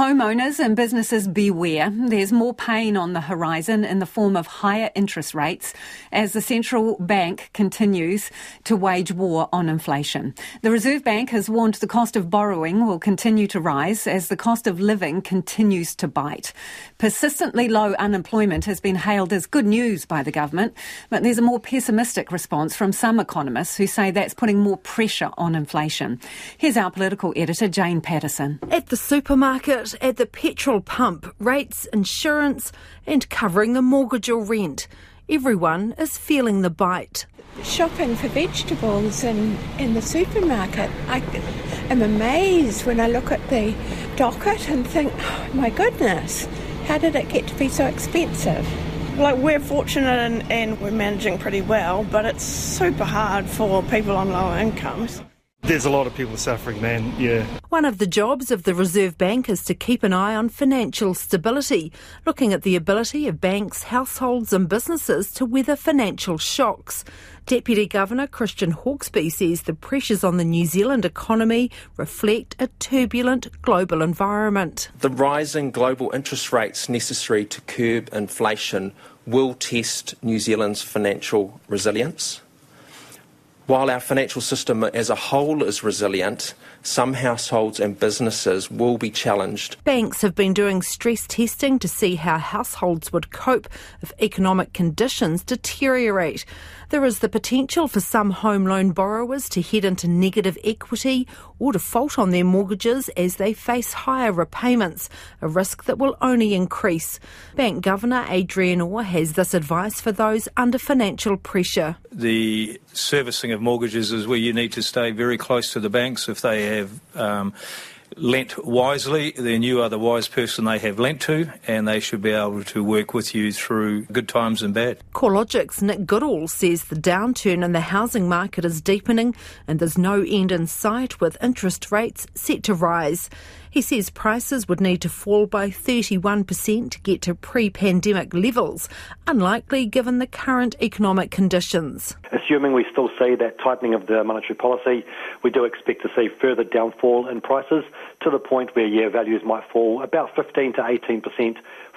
Homeowners and businesses beware. There's more pain on the horizon in the form of higher interest rates as the central bank continues to wage war on inflation. The Reserve Bank has warned the cost of borrowing will continue to rise as the cost of living continues to bite. Persistently low unemployment has been hailed as good news by the government, but there's a more pessimistic response from some economists who say that's putting more pressure on inflation. Here's our political editor, Jane Patterson. At the supermarket, at the petrol pump, rates, insurance, and covering the mortgage or rent. Everyone is feeling the bite. Shopping for vegetables in, in the supermarket, I am amazed when I look at the docket and think, oh, my goodness, how did it get to be so expensive? Like we're fortunate and, and we're managing pretty well, but it's super hard for people on lower incomes. There's a lot of people suffering, man, yeah. One of the jobs of the Reserve Bank is to keep an eye on financial stability, looking at the ability of banks, households, and businesses to weather financial shocks. Deputy Governor Christian Hawkesby says the pressures on the New Zealand economy reflect a turbulent global environment. The rising global interest rates necessary to curb inflation will test New Zealand's financial resilience. While our financial system as a whole is resilient, some households and businesses will be challenged. Banks have been doing stress testing to see how households would cope if economic conditions deteriorate. There is the potential for some home loan borrowers to head into negative equity or default on their mortgages as they face higher repayments, a risk that will only increase. Bank Governor Adrian Orr has this advice for those under financial pressure. The servicing of mortgages is where you need to stay very close to the banks if they have um, lent wisely, then you are the wise person they have lent to, and they should be able to work with you through good times and bad. CoreLogic's Nick Goodall says the downturn in the housing market is deepening and there's no end in sight with interest rates set to rise. He says prices would need to fall by 31% to get to pre pandemic levels, unlikely given the current economic conditions. Assuming we still see that tightening of the monetary policy, we do expect to see further downfall in prices to the point where, year values might fall about 15 to 18%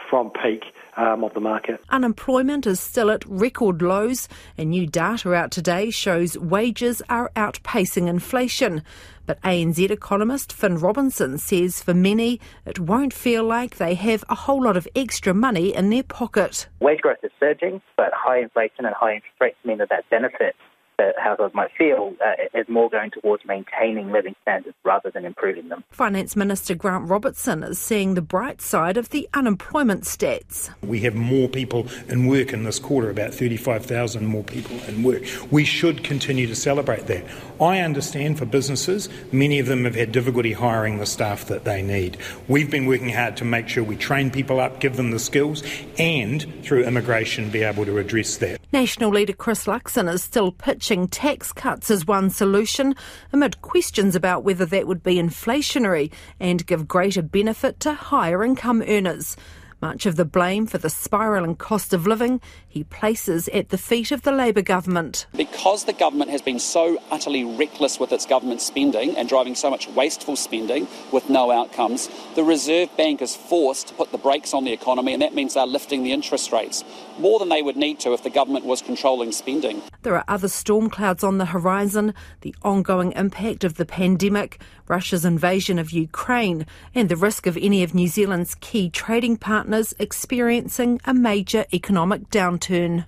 from peak um, of the market. Unemployment is still at record lows, and new data out today shows wages are outpacing inflation. But ANZ economist Finn Robinson says for many, it won't feel like they have a whole lot of extra money in their pocket. Wage growth is surging, but high inflation and high interest rates mean that that benefit that households might feel uh, is more going towards maintaining living standards rather than improving them. Finance Minister Grant Robertson is seeing the bright side of the unemployment stats. We have more people in work in this quarter, about 35,000 more people in work. We should continue to celebrate that. I understand for businesses, many of them have had difficulty hiring the staff that they need. We've been working hard to make sure we train people up, give them the skills, and through immigration be able to address that. National leader Chris Luxon is still pitching tax cuts as one solution amid questions about whether that would be inflationary and give greater benefit to higher income earners. Much of the blame for the spiral spiralling cost of living he places at the feet of the Labour government. Because the government has been so utterly reckless with its government spending and driving so much wasteful spending with no outcomes, the Reserve Bank is forced to put the brakes on the economy, and that means they're lifting the interest rates more than they would need to if the government was controlling spending. There are other storm clouds on the horizon the ongoing impact of the pandemic, Russia's invasion of Ukraine, and the risk of any of New Zealand's key trading partners experiencing a major economic downturn.